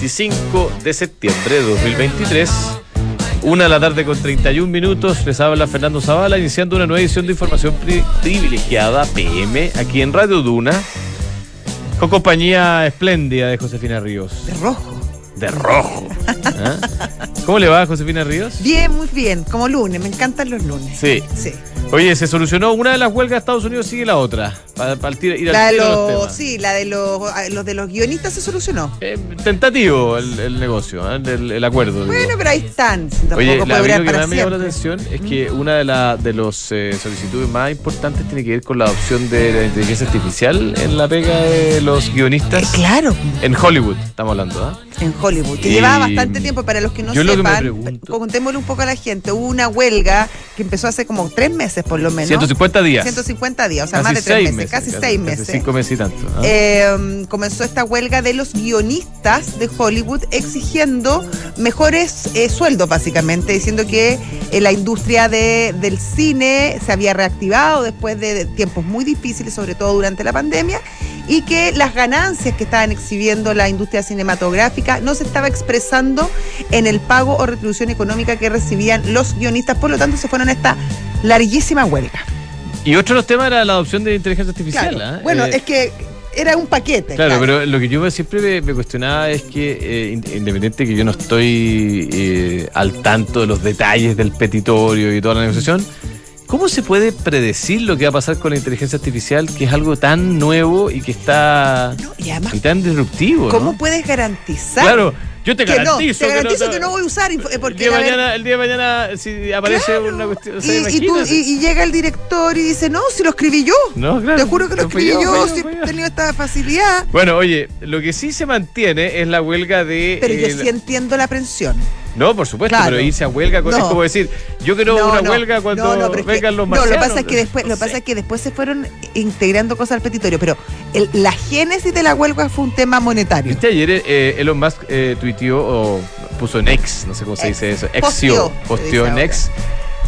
lunes 25 de septiembre de 2023. Una de la tarde con 31 minutos. Les habla Fernando Zavala, iniciando una nueva edición de información pri- privilegiada PM aquí en Radio Duna. Con compañía espléndida de Josefina Ríos. De rojo. De rojo. ¿Ah? ¿Cómo le va, Josefina Ríos? Bien, muy bien. Como lunes. Me encantan los lunes. Sí. Sí. Oye, se solucionó una de las huelgas de Estados Unidos, sigue la otra. Para, ir al La de los los, sí, la de los, los de los guionistas se solucionó. Eh, tentativo el, el negocio, ¿eh? el, el acuerdo. digo. Bueno, pero ahí están. Tampoco Oye, la, que para me llamó la atención es que una de, la, de los eh, solicitudes más importantes tiene que ver con la adopción de la inteligencia artificial en la pega de los Eh, guionistas. claro, En Hollywood, estamos hablando, ¿ah? En Hollywood. Que Y- llevaba bastante tiempo. Para los que no que sepan, pregunto- contémosle un poco a la gente. Hubo una huelga que empezó hace como tres meses, por lo menos. 150 días. 150 días, o sea, Casi más de tres meses, casi seis meses. Casi cinco meses y tanto. Eh, comenzó esta huelga de los guionistas de Hollywood exigiendo mejores eh, sueldos, básicamente, diciendo que eh, la industria de- del cine se había reactivado después de tiempos muy difíciles, sobre todo durante la pandemia, y que las ganancias que estaban exhibiendo la industria cinematográfica no se estaba expresando en el pago o retribución económica que recibían los guionistas, por lo tanto se fueron a esta larguísima huelga. Y otro de los temas era la adopción de inteligencia artificial. Claro. ¿ah? Bueno, Eh, es que era un paquete. Claro, pero lo que yo siempre me, me cuestionaba es que, eh, in- independiente que yo no estoy eh, al tanto de los detalles del petitorio y toda la negociación, ¿cómo se puede predecir lo que va a pasar con la inteligencia artificial, que es algo tan nuevo y que está No, y además y tan disruptivo? ¿no? ¿Cómo puedes garantizar Claro, yo te que no? garantizo, Te garantizo que no voy a usar eh, el, porque día ver- mañana, el día de mañana, si aparece Claro. una cuestión. o y, sea, y tú- y- llega el director y dice, no, si lo escribí yo. No, claro. Te juro que lo escribí yo, fui si fui he tenido esta facilidad. Bueno, oye, lo que sí se mantiene es la huelga de. Pero yo sí entiendo la aprensión. No, por supuesto, Claro. pero irse a huelga con- es No. como decir, yo quiero No, una no, huelga cuando no, no, es vengan los No, marcianos. lo que pasa es que después, lo que pasa es que después se fueron integrando cosas al petitorio, pero el- la génesis de la huelga fue un tema monetario. ¿Viste ayer eh, Elon Musk eh, tuiteó o puso en X, no sé cómo se Ex. dice eso, Exio, posteó en ahora. X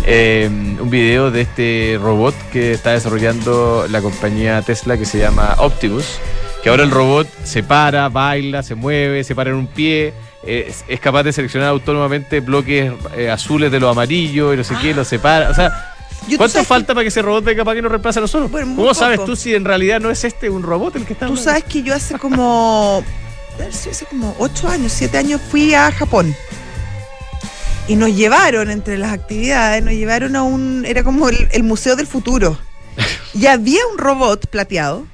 eh, un video de este robot que está desarrollando la compañía Tesla que se llama Optimus, que ahora el robot se para, baila, se mueve, se para en un pie. Es, es capaz de seleccionar autónomamente bloques eh, azules de los amarillos y no sé qué, los separa. O sea, Yo, ¿tú ¿Cuánto falta para que ese robot venga para que nos reemplace a nosotros? Bueno, ¿Cómo sabes tú si en realidad no es este un robot el que está Tú hablando? sabes que yo hace como, hace como ocho años, siete años fui a Japón. Y nos llevaron, entre las actividades, nos llevaron a un, era como el, el Museo del Futuro. Y había un robot plateado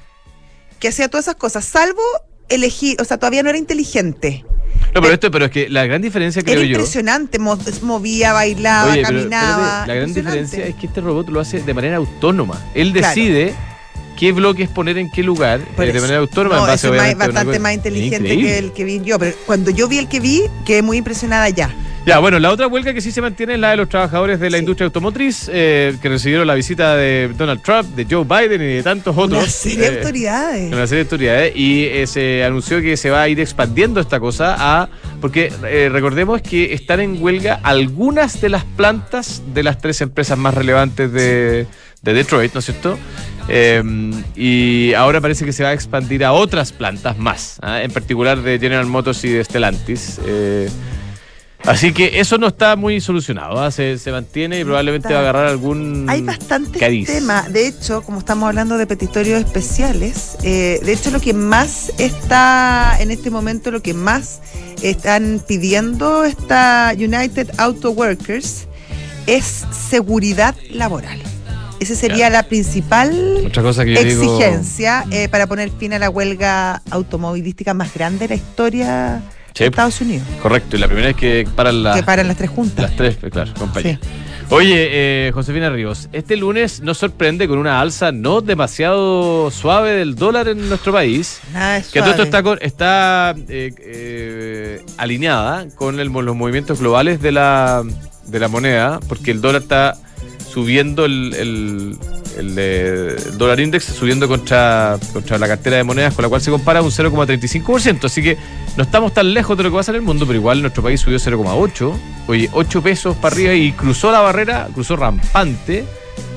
que hacía todas esas cosas, salvo elegir, o sea, todavía no era inteligente. No, pero esto, pero es que la gran diferencia creo Era yo. impresionante, mo- movía, bailaba, Oye, pero caminaba. la gran diferencia es que este robot lo hace de manera autónoma. Él Claro. decide qué bloques poner en qué lugar eh, de manera autónoma. No, en base, eso es bastante más inteligente Increíble. que el que vi yo. Pero cuando yo vi el que vi, quedé muy impresionada ya. Ya, bueno, la otra huelga que sí se mantiene es la de los trabajadores de la Sí. industria automotriz, eh, que recibieron la visita de Donald Trump, de Joe Biden y de tantos otros. Una serie de eh, autoridades. Una serie de autoridades y eh, se anunció que se va a ir expandiendo esta cosa a. Porque eh, recordemos que están en huelga algunas de las plantas de las tres empresas más relevantes de, de Detroit, ¿no es cierto? Eh, y ahora parece que se va a expandir a otras plantas más, ¿ah? en particular de General Motors y de Stellantis. eh, Así que eso no está muy solucionado, ¿ah? se, se mantiene y probablemente está. va a agarrar algún Hay bastantes temas. De hecho, como estamos hablando de petitorios especiales, eh, de hecho lo que más está en este momento, lo que más están pidiendo esta United Auto Workers es seguridad laboral. Esa sería la principal Otra cosa que yo digo- exigencia eh, para poner fin a la huelga automovilística más grande de la historia Sí. Estados Unidos. Correcto, y la primera es que paran las, que paran las tres juntas. las tres, pues, claro, compañía. Oye, eh, Josefina Ríos, este lunes nos sorprende con una alza no demasiado suave del dólar en nuestro país. Nada de Que todo esto suave. está, con- está eh, eh, alineada con el- los movimientos globales de la, de la moneda, porque el dólar está subiendo el, el, el, el dólar index, subiendo contra, contra la cartera de monedas, con la cual se compara un 0,35%. Así que no estamos tan lejos de lo que pasa en el mundo, pero igual nuestro país subió 0,8. Oye, 8 pesos para arriba y cruzó la barrera, cruzó rampante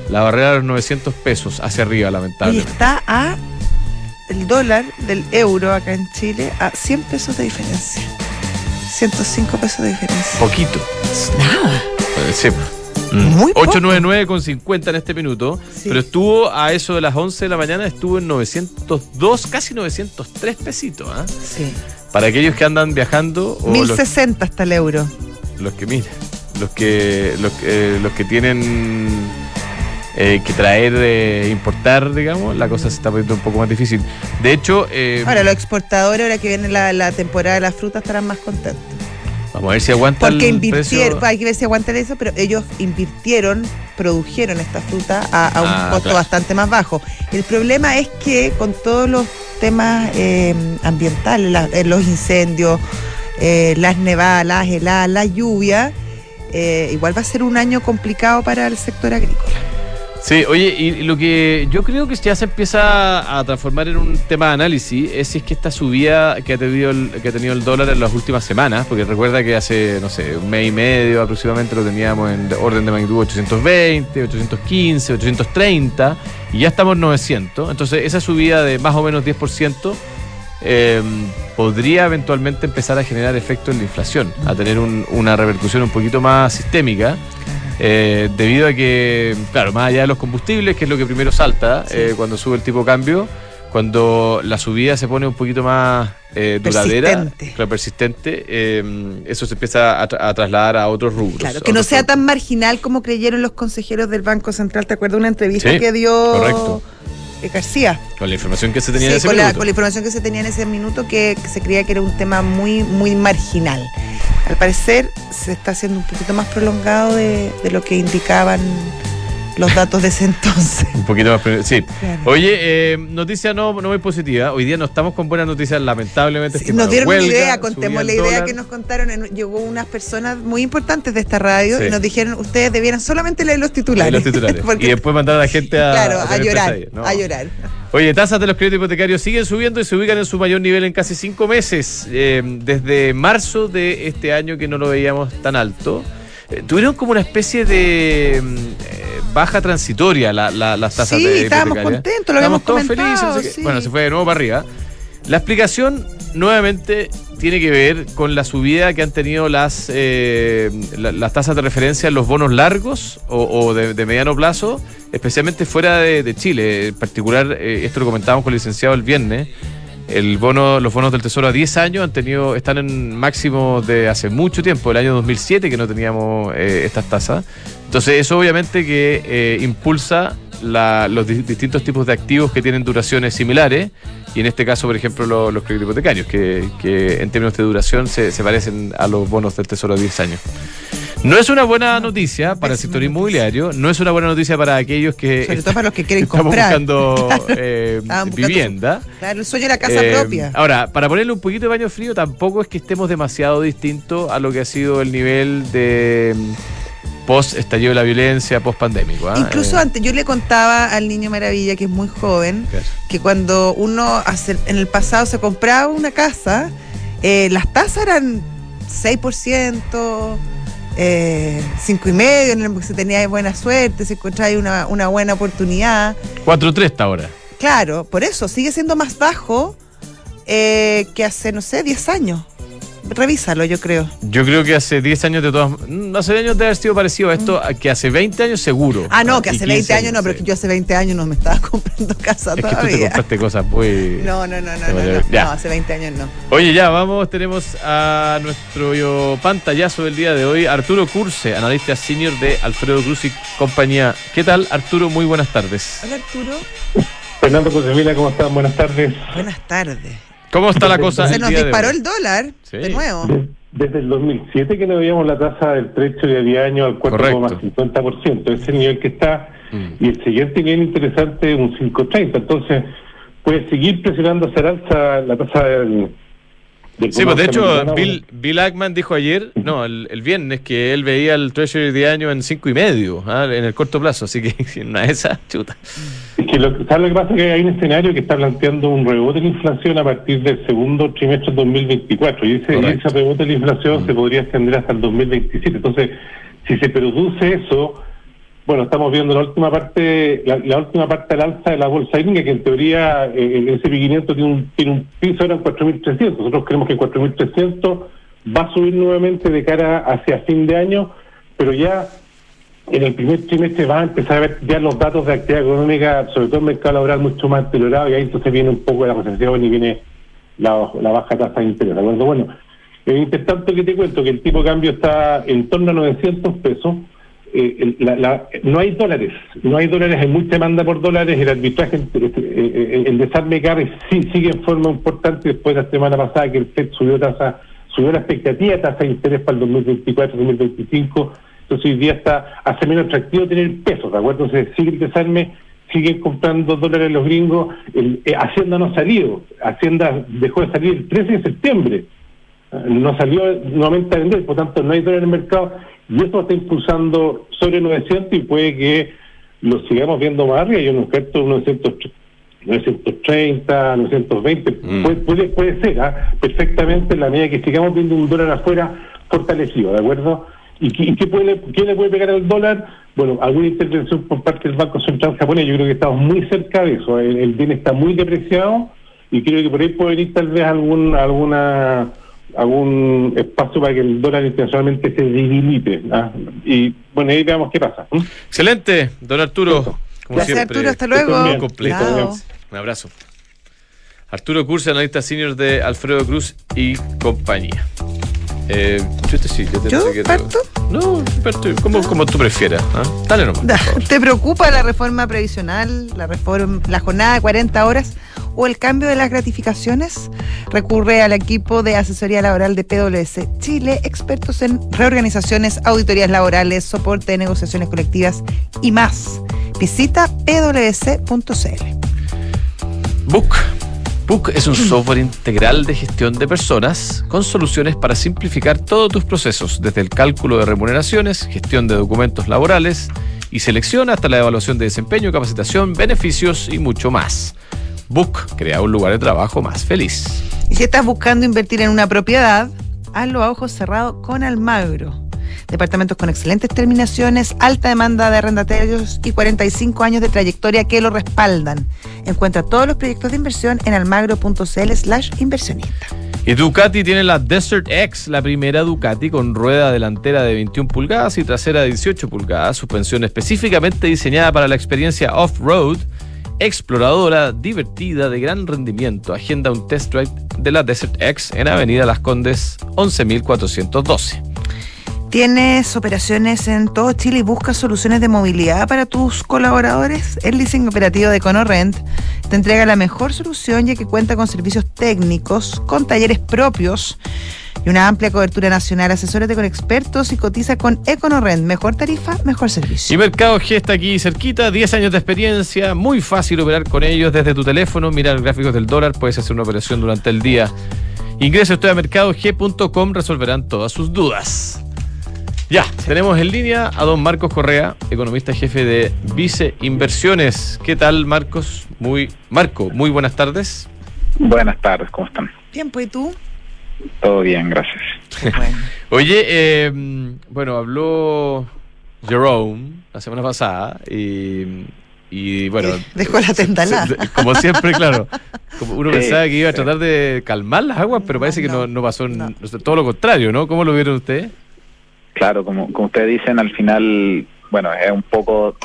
la barrera de los 900 pesos hacia arriba, lamentablemente. está a el dólar del euro acá en Chile a 100 pesos de diferencia. 105 pesos de diferencia. Poquito. Nada. Eh, Sí. Muy poco. 899 con 50 en este minuto, Sí. pero estuvo a eso de las 11 de la mañana, estuvo en 902, casi 903 pesitos. ¿ah? Sí. Para aquellos que andan viajando o los, 1060 hasta el euro. los que miren, los que los, que- los que tienen eh, que traer, eh, importar, digamos, la cosa se está poniendo un poco más difícil. De hecho, eh, Ahora, los exportadores, ahora que viene la, la temporada de las frutas, estarán más contentos. Vamos a ver si aguanta Porque invirtieron, hay que ver si aguantan eso, pero ellos invirtieron, produjeron esta fruta a, a un Ah, costo claro. bastante más bajo. El problema es que con todos los temas eh, ambientales, la- eh, los incendios, eh, las nevadas, las heladas, la lluvia, igual va a ser un año complicado para el sector agrícola. Sí, oye, y lo que yo creo que ya se empieza a transformar en un tema de análisis es si es que esta subida que ha tenido el, que ha tenido el dólar en las últimas semanas, porque recuerda que hace, no sé, un mes y medio aproximadamente lo teníamos en de- orden de magnitud 820, 815, 830, y ya estamos en 900. Entonces, esa subida de más o menos 10% eh, podría eventualmente empezar a generar efecto en la inflación, a tener un- una repercusión un poquito más sistémica. Eh, debido a que, claro, más allá de los combustibles, que es lo que primero salta Sí. eh, cuando sube el tipo de cambio, cuando la subida se pone un poquito más eh, duradera, Persistente. persistente, eh, eso se empieza a, tra- a trasladar a otros rubros. Claro, que no sea tan marginal como creyeron los consejeros del Banco Central. ¿Te acuerdas de una entrevista Sí, que dio correcto. Eh, García? Con la información que se tenía en ese con la, minuto. con la información que se tenía en ese minuto, que, que se creía que era un tema muy, muy marginal. Al parecer se está haciendo un poquito más prolongado de, de lo que indicaban los datos de ese entonces. Un poquito más. Sí. Claro. Oye, eh, noticia no, no muy positiva. Hoy día no estamos con buenas noticias, lamentablemente. Sí, estimado. nos dieron una Huelga, idea, subida contemos la idea que nos contaron. en- llegó unas personas muy importantes de esta radio Sí. y nos dijeron, ustedes debieran solamente leer los titulares. Los titulares. Porque- y después mandar a la gente a, claro, a, tener llorar. No. a llorar. Oye, tasas de los créditos hipotecarios siguen subiendo y se ubican en su mayor nivel en casi cinco meses. Eh, desde marzo de este año que no lo veíamos tan alto. Eh, tuvieron como una especie de mm, eh, baja transitoria la- la- las tasas Sí, de estábamos contentos, lo habíamos todos felices, no sé qué. sí. Bueno, se fue de nuevo para arriba. La explicación nuevamente tiene que ver con la subida que han tenido las, eh, la- las tasas de referencia en los bonos largos o, o de, de mediano plazo, especialmente fuera de, de Chile. En particular, eh, esto lo comentábamos con el licenciado el viernes. El bono, los bonos del Tesoro a 10 años han tenido, están en máximos de hace mucho tiempo, el año 2007 que no teníamos eh, estas tasas. Entonces eso obviamente que eh, impulsa la- los di- distintos tipos de activos que tienen duraciones similares y en este caso, por ejemplo, lo- los créditos hipotecarios, que, que en términos de duración se, se parecen a los bonos del Tesoro a 10 años. No es una buena noticia para el sector inmobiliario, no es una buena noticia para aquellos que Sobre todo para los que quieren estamos comprar. buscando eh, buscando vivienda. Claro, el sueño de la casa Eh, propia. Ahora, para ponerle un poquito de baño frío, tampoco es que estemos demasiado distintos a lo que ha sido el nivel de mm, post estallido de la violencia, post pandémico. Incluso antes, yo le contaba al niño Maravilla, que es muy joven, que cuando uno hace, en el pasado se compraba una casa, eh, las tasas eran 6%, eh, 5,5%, en el que se tenía buena suerte, se encontraba una, una buena oportunidad. 4-3 hasta ahora. Claro, por eso sigue siendo más bajo eh, que hace, no sé, 10 años. Revísalo, yo creo. Yo creo que hace 10 años de todas mm, hace años debe haber sido parecido a esto, a que hace 20 años seguro. Ah, no, que hace 15 20 años no, pero que yo hace 20 años no me estaba comprando casa Es que tú te todavía. compraste cosas muy... No, no, no, no, no, no, ya. no, hace 20 años no. Oye, ya, vamos, tenemos a nuestro yo, pantallazo del día de hoy, Arturo Curse, analista senior de Alfredo Cruz y compañía. ¿Qué tal, Arturo? Muy buenas tardes. Hola Arturo, Fernando Cosemila, ¿cómo están? Buenas tardes. buenas tardes. ¿Cómo está la cosa? Se nos disparó el dólar Sí. de nuevo. De- Desde el 2007 que no veíamos la tasa del trecho de 10 años al 4,50%. Ese es el nivel que está. Mm. Y el siguiente nivel interesante es un 5,30. Entonces, puede seguir presionando hacia alza la tasa del. Sí, pues de hecho. Bill, Bill Ackman dijo ayer, no, el, el viernes, que él veía el Treasury de año en cinco y medio, ah, en el corto plazo, así que una de esas, chuta. Es que lo, ¿sabes lo que pasa? Que hay un escenario que está planteando un rebote de la inflación a partir del segundo trimestre del 2024. Y ese, ese rebote de la inflación se podría extender hasta el 2027. Entonces, si se produce eso, bueno, estamos viendo la última parte, la, última parte del alza de la bolsa gringa, que en teoría eh, el SP500 tiene un, tiene un piso ahora en 4.300. Nosotros creemos que 4.300 va a subir nuevamente de cara hacia fin de año, pero ya en el primer trimestre va a empezar a ver ya los datos de actividad económica, sobre todo el mercado laboral, mucho más acelerado, y ahí entonces viene un poco la recesión y viene la, la baja tasa de interés. ¿De acuerdo? Bueno, en tanto que te cuento que el tipo de cambio está en torno a 900 pesos, eh, no hay dólares, no hay dólares, hay mucha demanda por dólares, el arbitraje, el, el desarme carry sí sigue en forma importante después de la semana pasada que el FED subió tasa, subió la expectativa de tasa de interés para el 2024-2025, entonces hoy día está, hace menos atractivo tener pesos, ¿de acuerdo? Entonces sigue el desarme, siguen comprando dólares los gringos, el, eh, Hacienda no ha salido, Hacienda dejó de salir el 13 de septiembre, no salió nuevamente a vender, por tanto no hay dólares en el mercado y eso está impulsando sobre 900 y puede que lo sigamos viendo más arriba. Yo no experto 930, 920, puede, puede, ser ¿ah? perfectamente en la medida que sigamos viendo un dólar afuera fortalecido, ¿de acuerdo? ¿Y qué, puede, qué le puede pegar al dólar? Bueno, alguna intervención por parte del Banco Central japonés, yo creo que estamos muy cerca de eso. El, el bien está muy depreciado y creo que por ahí puede venir tal vez algún, alguna algún espacio para que el dólar internacionalmente se debilite. ¿ah? Y bueno, ahí veamos qué pasa. Excelente, don Arturo. Como Gracias, Arturo, hasta luego. completo. Un abrazo. Arturo Curse, analista senior de Alfredo Cruz y compañía. Eh, yo te sí, yo te ¿Yo que parto? No, parto, como, como tú prefieras. ¿ah? Dale nomás. ¿Te preocupa la reforma previsional, la reforma, la jornada de 40 horas o el cambio de las gratificaciones? Recurre al equipo de asesoría laboral de PwC Chile, expertos en reorganizaciones, auditorías laborales, soporte de negociaciones colectivas y más. Visita pwc.cl. Book Book es un software integral de gestión de personas con soluciones para simplificar todos tus procesos, desde el cálculo de remuneraciones, gestión de documentos laborales y selección hasta la evaluación de desempeño, capacitación, beneficios y mucho más. Book crea un lugar de trabajo más feliz. Y si estás buscando invertir en una propiedad, hazlo a ojos cerrados con Almagro. Departamentos con excelentes terminaciones, alta demanda de arrendatarios y 45 años de trayectoria que lo respaldan. Encuentra todos los proyectos de inversión en almagro.cl slash inversionista. Y Ducati tiene la Desert X, la primera Ducati con rueda delantera de 21 pulgadas y trasera de 18 pulgadas, suspensión específicamente diseñada para la experiencia off-road, exploradora, divertida, de gran rendimiento. Agenda un test drive de la Desert X en Avenida Las Condes 11412. Tienes operaciones en todo Chile y buscas soluciones de movilidad para tus colaboradores. El leasing operativo de EconoRent te entrega la mejor solución ya que cuenta con servicios técnicos, con talleres propios y una amplia cobertura nacional. Asesórate con expertos y cotiza con EconoRent. Mejor tarifa, mejor servicio. Y Mercado G está aquí cerquita, 10 años de experiencia, muy fácil operar con ellos desde tu teléfono, mirar gráficos del dólar, puedes hacer una operación durante el día. Ingresa usted a mercadog.com, resolverán todas sus dudas. Ya, tenemos en línea a don Marcos Correa, economista jefe de Vice Inversiones. ¿Qué tal, Marcos? Muy, Marco, muy buenas tardes. Buenas tardes, ¿cómo están? Bien, pues, ¿y tú? Todo bien, gracias. Oye, eh, bueno, habló Jerome la semana pasada y, y bueno... Dejó la tentalada. Como siempre, claro. Como uno pensaba que iba a tratar de calmar las aguas, pero parece que no, no pasó todo lo contrario, ¿no? ¿Cómo lo vieron ustedes? Claro, como, como ustedes dicen, al final, bueno, es un poco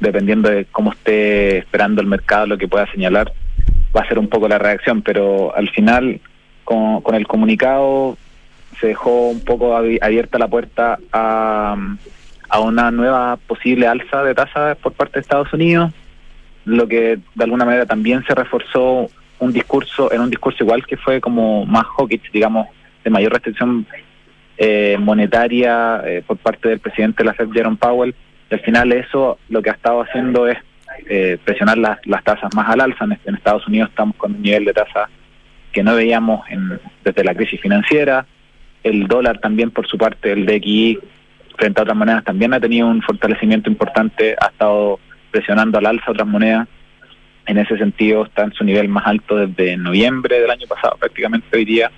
dependiendo de cómo esté esperando el mercado, lo que pueda señalar, va a ser un poco la reacción, pero al final, con, con el comunicado, se dejó un poco abierta la puerta a, a una nueva posible alza de tasas por parte de Estados Unidos, lo que de alguna manera también se reforzó un discurso, en un discurso igual que fue como más hawkish, digamos, de mayor restricción eh, monetaria eh, por parte del presidente de la Fed, Jerome Powell. Y al final eso lo que ha estado haciendo es eh, presionar las, las tasas más al alza. En, Estados Unidos estamos con un nivel de tasa que no veíamos en, desde la crisis financiera. El dólar también, por su parte, el DXI, frente a otras monedas, también ha tenido un fortalecimiento importante, ha estado presionando al alza otras monedas. En ese sentido está en su nivel más alto desde noviembre del año pasado, prácticamente hoy día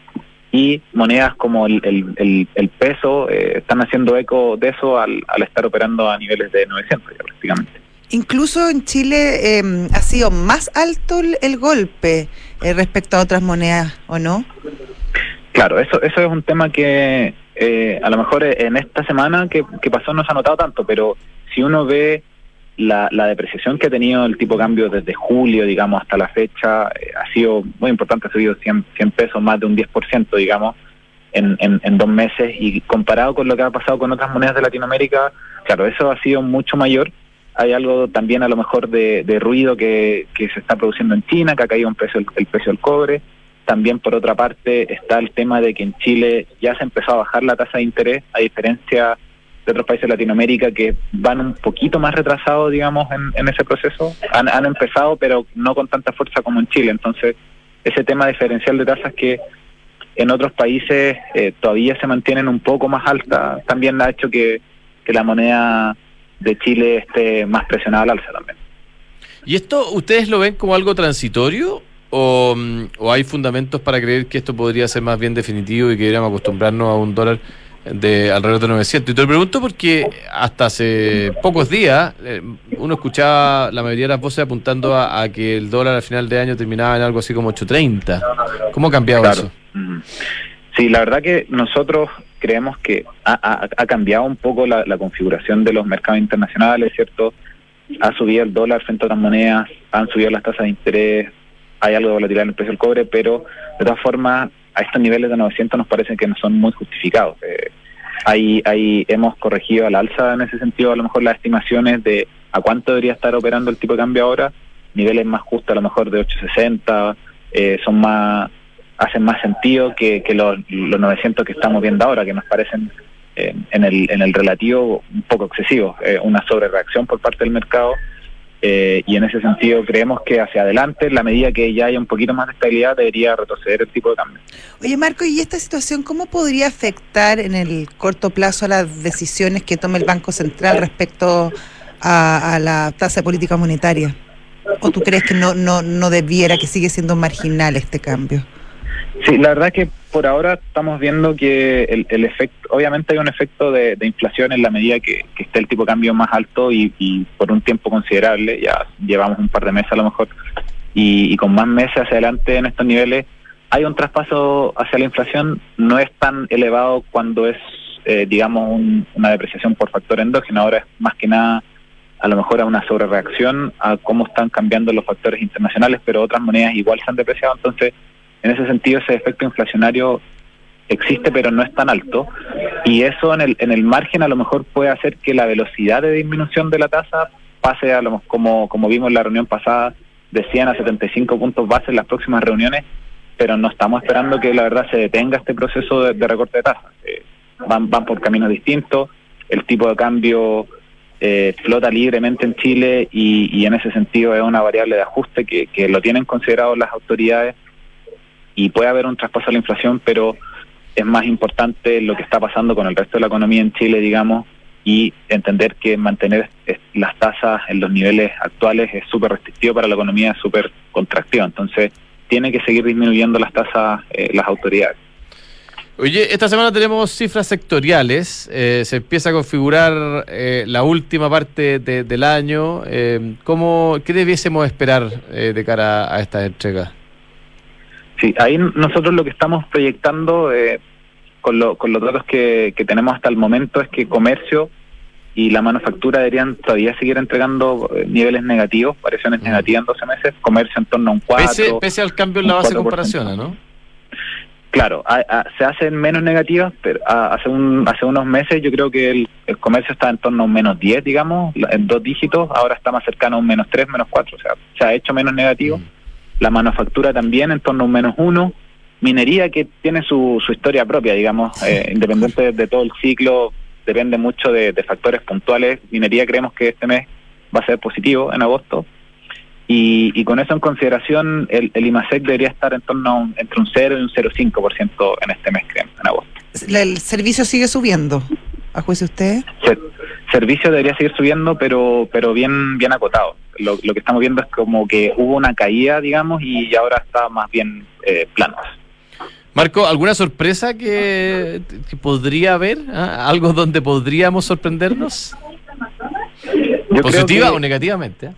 y monedas como el, peso eh, están haciendo eco de eso al, al estar operando a niveles de 900 ya prácticamente. Incluso en Chile em, ha sido más alto el, golpe eh, respecto a otras monedas, ¿o no? Claro, eso, eso es un tema que eh, a lo mejor en esta semana que, que pasó no se ha notado tanto, pero si uno ve la, depreciación que ha tenido el tipo de cambio desde julio, digamos, hasta la fecha, eh, ha sido muy importante, ha subido 100, 100 pesos, más de un 10%, digamos, en, en, dos meses. Y comparado con lo que ha pasado con otras monedas de Latinoamérica, claro, eso ha sido mucho mayor. Hay algo también a lo mejor de, ruido que, se está produciendo en China, que ha caído un precio, el, precio del cobre. También, por otra parte, está el tema de que en Chile ya se empezó a bajar la tasa de interés, a diferencia de otros países de Latinoamérica que van un poquito más retrasados, digamos, en, ese proceso. Han, han, empezado, pero no con tanta fuerza como en Chile. Entonces, ese tema diferencial de tasas que en otros países eh, todavía se mantienen un poco más altas, también ha hecho que la moneda de Chile esté más presionada al alza también. ¿Y esto ustedes lo ven como algo transitorio o, mm, o, hay fundamentos para creer que esto podría ser más bien definitivo y que deberíamos acostumbrarnos a un dólar de alrededor de 900. Y te lo pregunto porque hasta hace pocos días eh, uno escuchaba la mayoría de las voces apuntando a, que el dólar al final de año terminaba en algo así como 8.30. ¿Cómo ha cambiado eso? Sí, la verdad que nosotros creemos que ha, cambiado un poco la, configuración de los mercados internacionales, ¿cierto? Ha subido el dólar frente a otras monedas, han subido las tasas de interés, hay algo de volatilidad en el precio del cobre, pero de todas formas a estos niveles de 900 nos parece que no son muy justificados. Eh, ahí, ahí hemos corregido al alza en ese sentido a lo mejor las estimaciones de a cuánto debería estar operando el tipo de cambio ahora, niveles más justos a lo mejor de 860, eh, son más hacen más sentido que, que los, los 900 que estamos viendo ahora, que nos parecen eh, en, el, en el relativo un poco excesivos, eh, una sobrereacción por parte del mercado eh, y en ese sentido creemos que hacia adelante, en la medida que ya haya un poquito más de estabilidad, debería retroceder el tipo de cambio. Oye, Marco, ¿y esta situación cómo podría afectar en el corto plazo a las decisiones que tome el Banco Central respecto a, la tasa de política monetaria? ¿O tú crees que no, no, no debiera, que sigue siendo marginal este cambio? Sí, la verdad que por ahora estamos viendo que el, efecto, obviamente hay un efecto de, inflación en la medida que, esté el tipo de cambio más alto y, por un tiempo considerable, ya llevamos un par de meses a lo mejor, y, con más meses hacia adelante en estos niveles, hay un traspaso hacia la inflación, no es tan elevado cuando es, eh, digamos, una depreciación por factor endógeno, ahora es más que nada a lo mejor a una sobrereacción a cómo están cambiando los factores internacionales, pero otras monedas igual se han depreciado, entonces en ese sentido, ese efecto inflacionario existe, pero no es tan alto. Y eso en el, en el margen a lo mejor puede hacer que la velocidad de disminución de la tasa pase a lo como, como vimos en la reunión pasada de 100 a 75 puntos base en las próximas reuniones, pero no estamos esperando que la verdad se detenga este proceso de, recorte de tasas. Eh, van, van por caminos distintos, el tipo de cambio eh, flota libremente en Chile y, y, en ese sentido es una variable de ajuste que, que lo tienen considerado las autoridades y puede haber un traspaso a la inflación, pero es más importante lo que está pasando con el resto de la economía en Chile, digamos, y entender que mantener las tasas en los niveles actuales es súper restrictivo para la economía, es súper contractiva. Entonces, tiene que seguir disminuyendo las tasas eh, las autoridades. Oye, esta semana tenemos cifras sectoriales, eh, se empieza a configurar eh, la última parte del año. ¿cómo, ¿Qué debiésemos esperar de cara a esta entrega? Sí, ahí nosotros lo que estamos proyectando eh, con, lo, con los datos que, que tenemos hasta el momento es que comercio y la manufactura deberían todavía seguir entregando eh, niveles negativos, variaciones mm. negativas en 12 meses, comercio en torno a un 4. Pese, pese al cambio en la base de comparación, ¿no? Claro, se hacen menos negativas, pero hace un, hace unos meses yo creo que el, el, comercio está en torno a un menos 10, digamos, en dos dígitos, ahora está más cercano a un menos 3, menos 4, o sea, se ha hecho menos negativo. Mm la manufactura también en torno a un menos uno, minería que tiene su, su historia propia, digamos, eh, independiente de todo el ciclo, depende mucho de, factores puntuales. Minería creemos que este mes va a ser positivo en agosto. Y, con eso en consideración, el, el IMASEC debería estar en torno entre un 0 y un 0,5% en este mes, creemos, en agosto. ¿El servicio sigue subiendo, a juicio usted? Servicio debería seguir subiendo, pero pero bien bien acotado lo, que estamos viendo es como que hubo una caída, digamos, y ahora está más bien eh, plano. Marco, ¿alguna sorpresa que, que podría haber? ¿Ah? ¿Algo donde podríamos sorprendernos? Yo ¿Positiva que- o negativamente?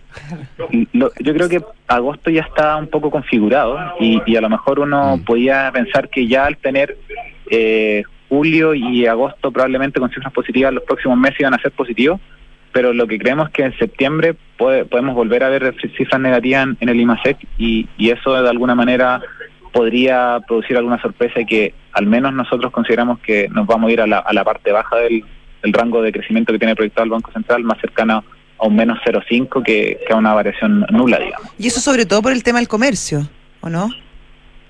Lo- yo creo que agosto ya está un poco configurado y, y a lo mejor uno Mm. podía pensar que ya al tener eh, julio y agosto probablemente con cifras positivas los próximos meses iban a ser positivos, pero lo que creemos es que en septiembre puede- podemos volver a ver cifras negativas en, en el IMASEC y, y eso de alguna manera podría producir alguna sorpresa y que al menos nosotros consideramos que nos vamos a ir a la, a la parte baja del, del rango de crecimiento que tiene proyectado el Banco Central, más cercano a un menos 0,5 que, que a una variación nula, digamos. Y eso sobre todo por el tema del comercio, ¿o no?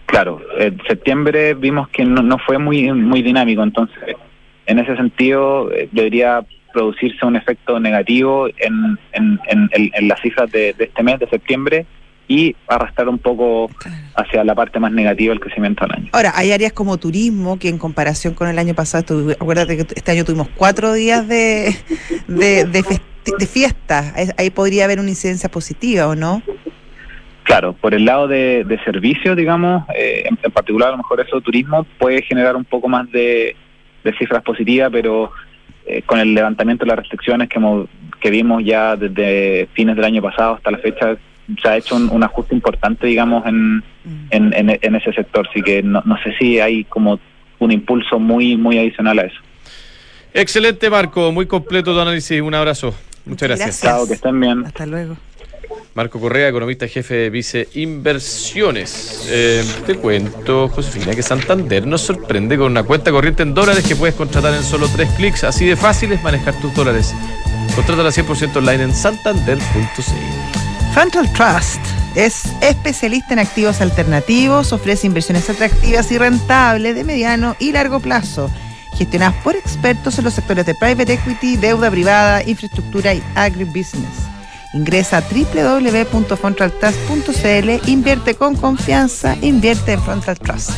Claro, en septiembre vimos que no, no fue muy muy dinámico, entonces en ese sentido eh, debería producirse un efecto negativo en, en, en, en- en las cifras de, de este mes, de septiembre, y arrastrar un poco hacia la parte más negativa del crecimiento del año. Ahora, hay áreas como turismo que en comparación con el año pasado, tuvi- acuérdate que este año tuvimos cuatro días de, de, de, festi- de fiesta. Ahí- Ahí podría haber una incidencia positiva, ¿o no? Claro, por el lado de, de servicios, digamos, eh, en, en particular a lo mejor eso turismo puede generar un poco más de, de cifras positivas, pero eh, con el levantamiento de las restricciones que, hemos- que vimos ya desde fines del año pasado hasta la fecha, se ha hecho un, un ajuste importante, digamos, en, en, en- en ese sector. Así que no, no sé si hay como un impulso muy, muy adicional a eso. Excelente, Marco. Muy completo tu análisis. Un abrazo. Muchas Muchas gracias. gracias. Chao, que estén bien. Hasta luego. Marco Correa, economista jefe de Vice Inversiones. Eh, te cuento, Josefina, que Santander nos sorprende con una cuenta corriente en dólares que puedes contratar en solo tres clics. Así de fácil es manejar tus dólares. Contrátala 100% online en santander.cl. Frontal Trust es especialista en activos alternativos, ofrece inversiones atractivas y rentables de mediano y largo plazo, gestionadas por expertos en los sectores de private equity, deuda privada, infraestructura y agribusiness. Ingresa a www.frontaltrust.cl, invierte con confianza, invierte en Frontal Trust.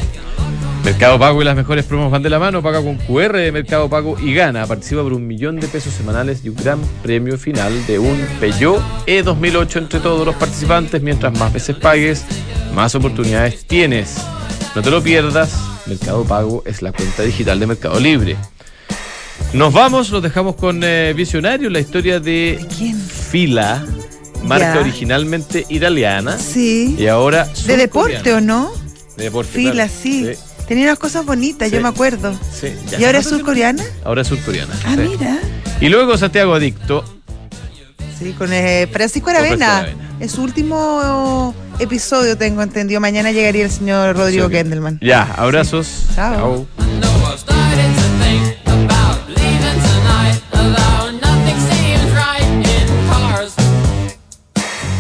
Mercado Pago y las mejores promos van de la mano. Paga con QR de Mercado Pago y gana. Participa por un millón de pesos semanales y un gran premio final de un Peugeot E2008 entre todos los participantes. Mientras más veces pagues, más oportunidades tienes. No te lo pierdas. Mercado Pago es la cuenta digital de Mercado Libre. Nos vamos, los dejamos con eh, Visionario, la historia de ¿De quién? Fila, marca Ya. originalmente italiana Sí. y ahora ¿De deporte o no? De deporte. Fila, claro. sí. Tenía unas cosas bonitas, Sí. yo me acuerdo. Sí, ya ¿Y ahora es surcoreana? Ahora es surcoreana. Ah, sí. mira. Y luego Santiago Adicto. Sí, con eh, Francisco Aravena. Es su último episodio, tengo entendido. Mañana llegaría el señor Rodrigo Sí, ok. Kendelman. Ya, abrazos. Chao. know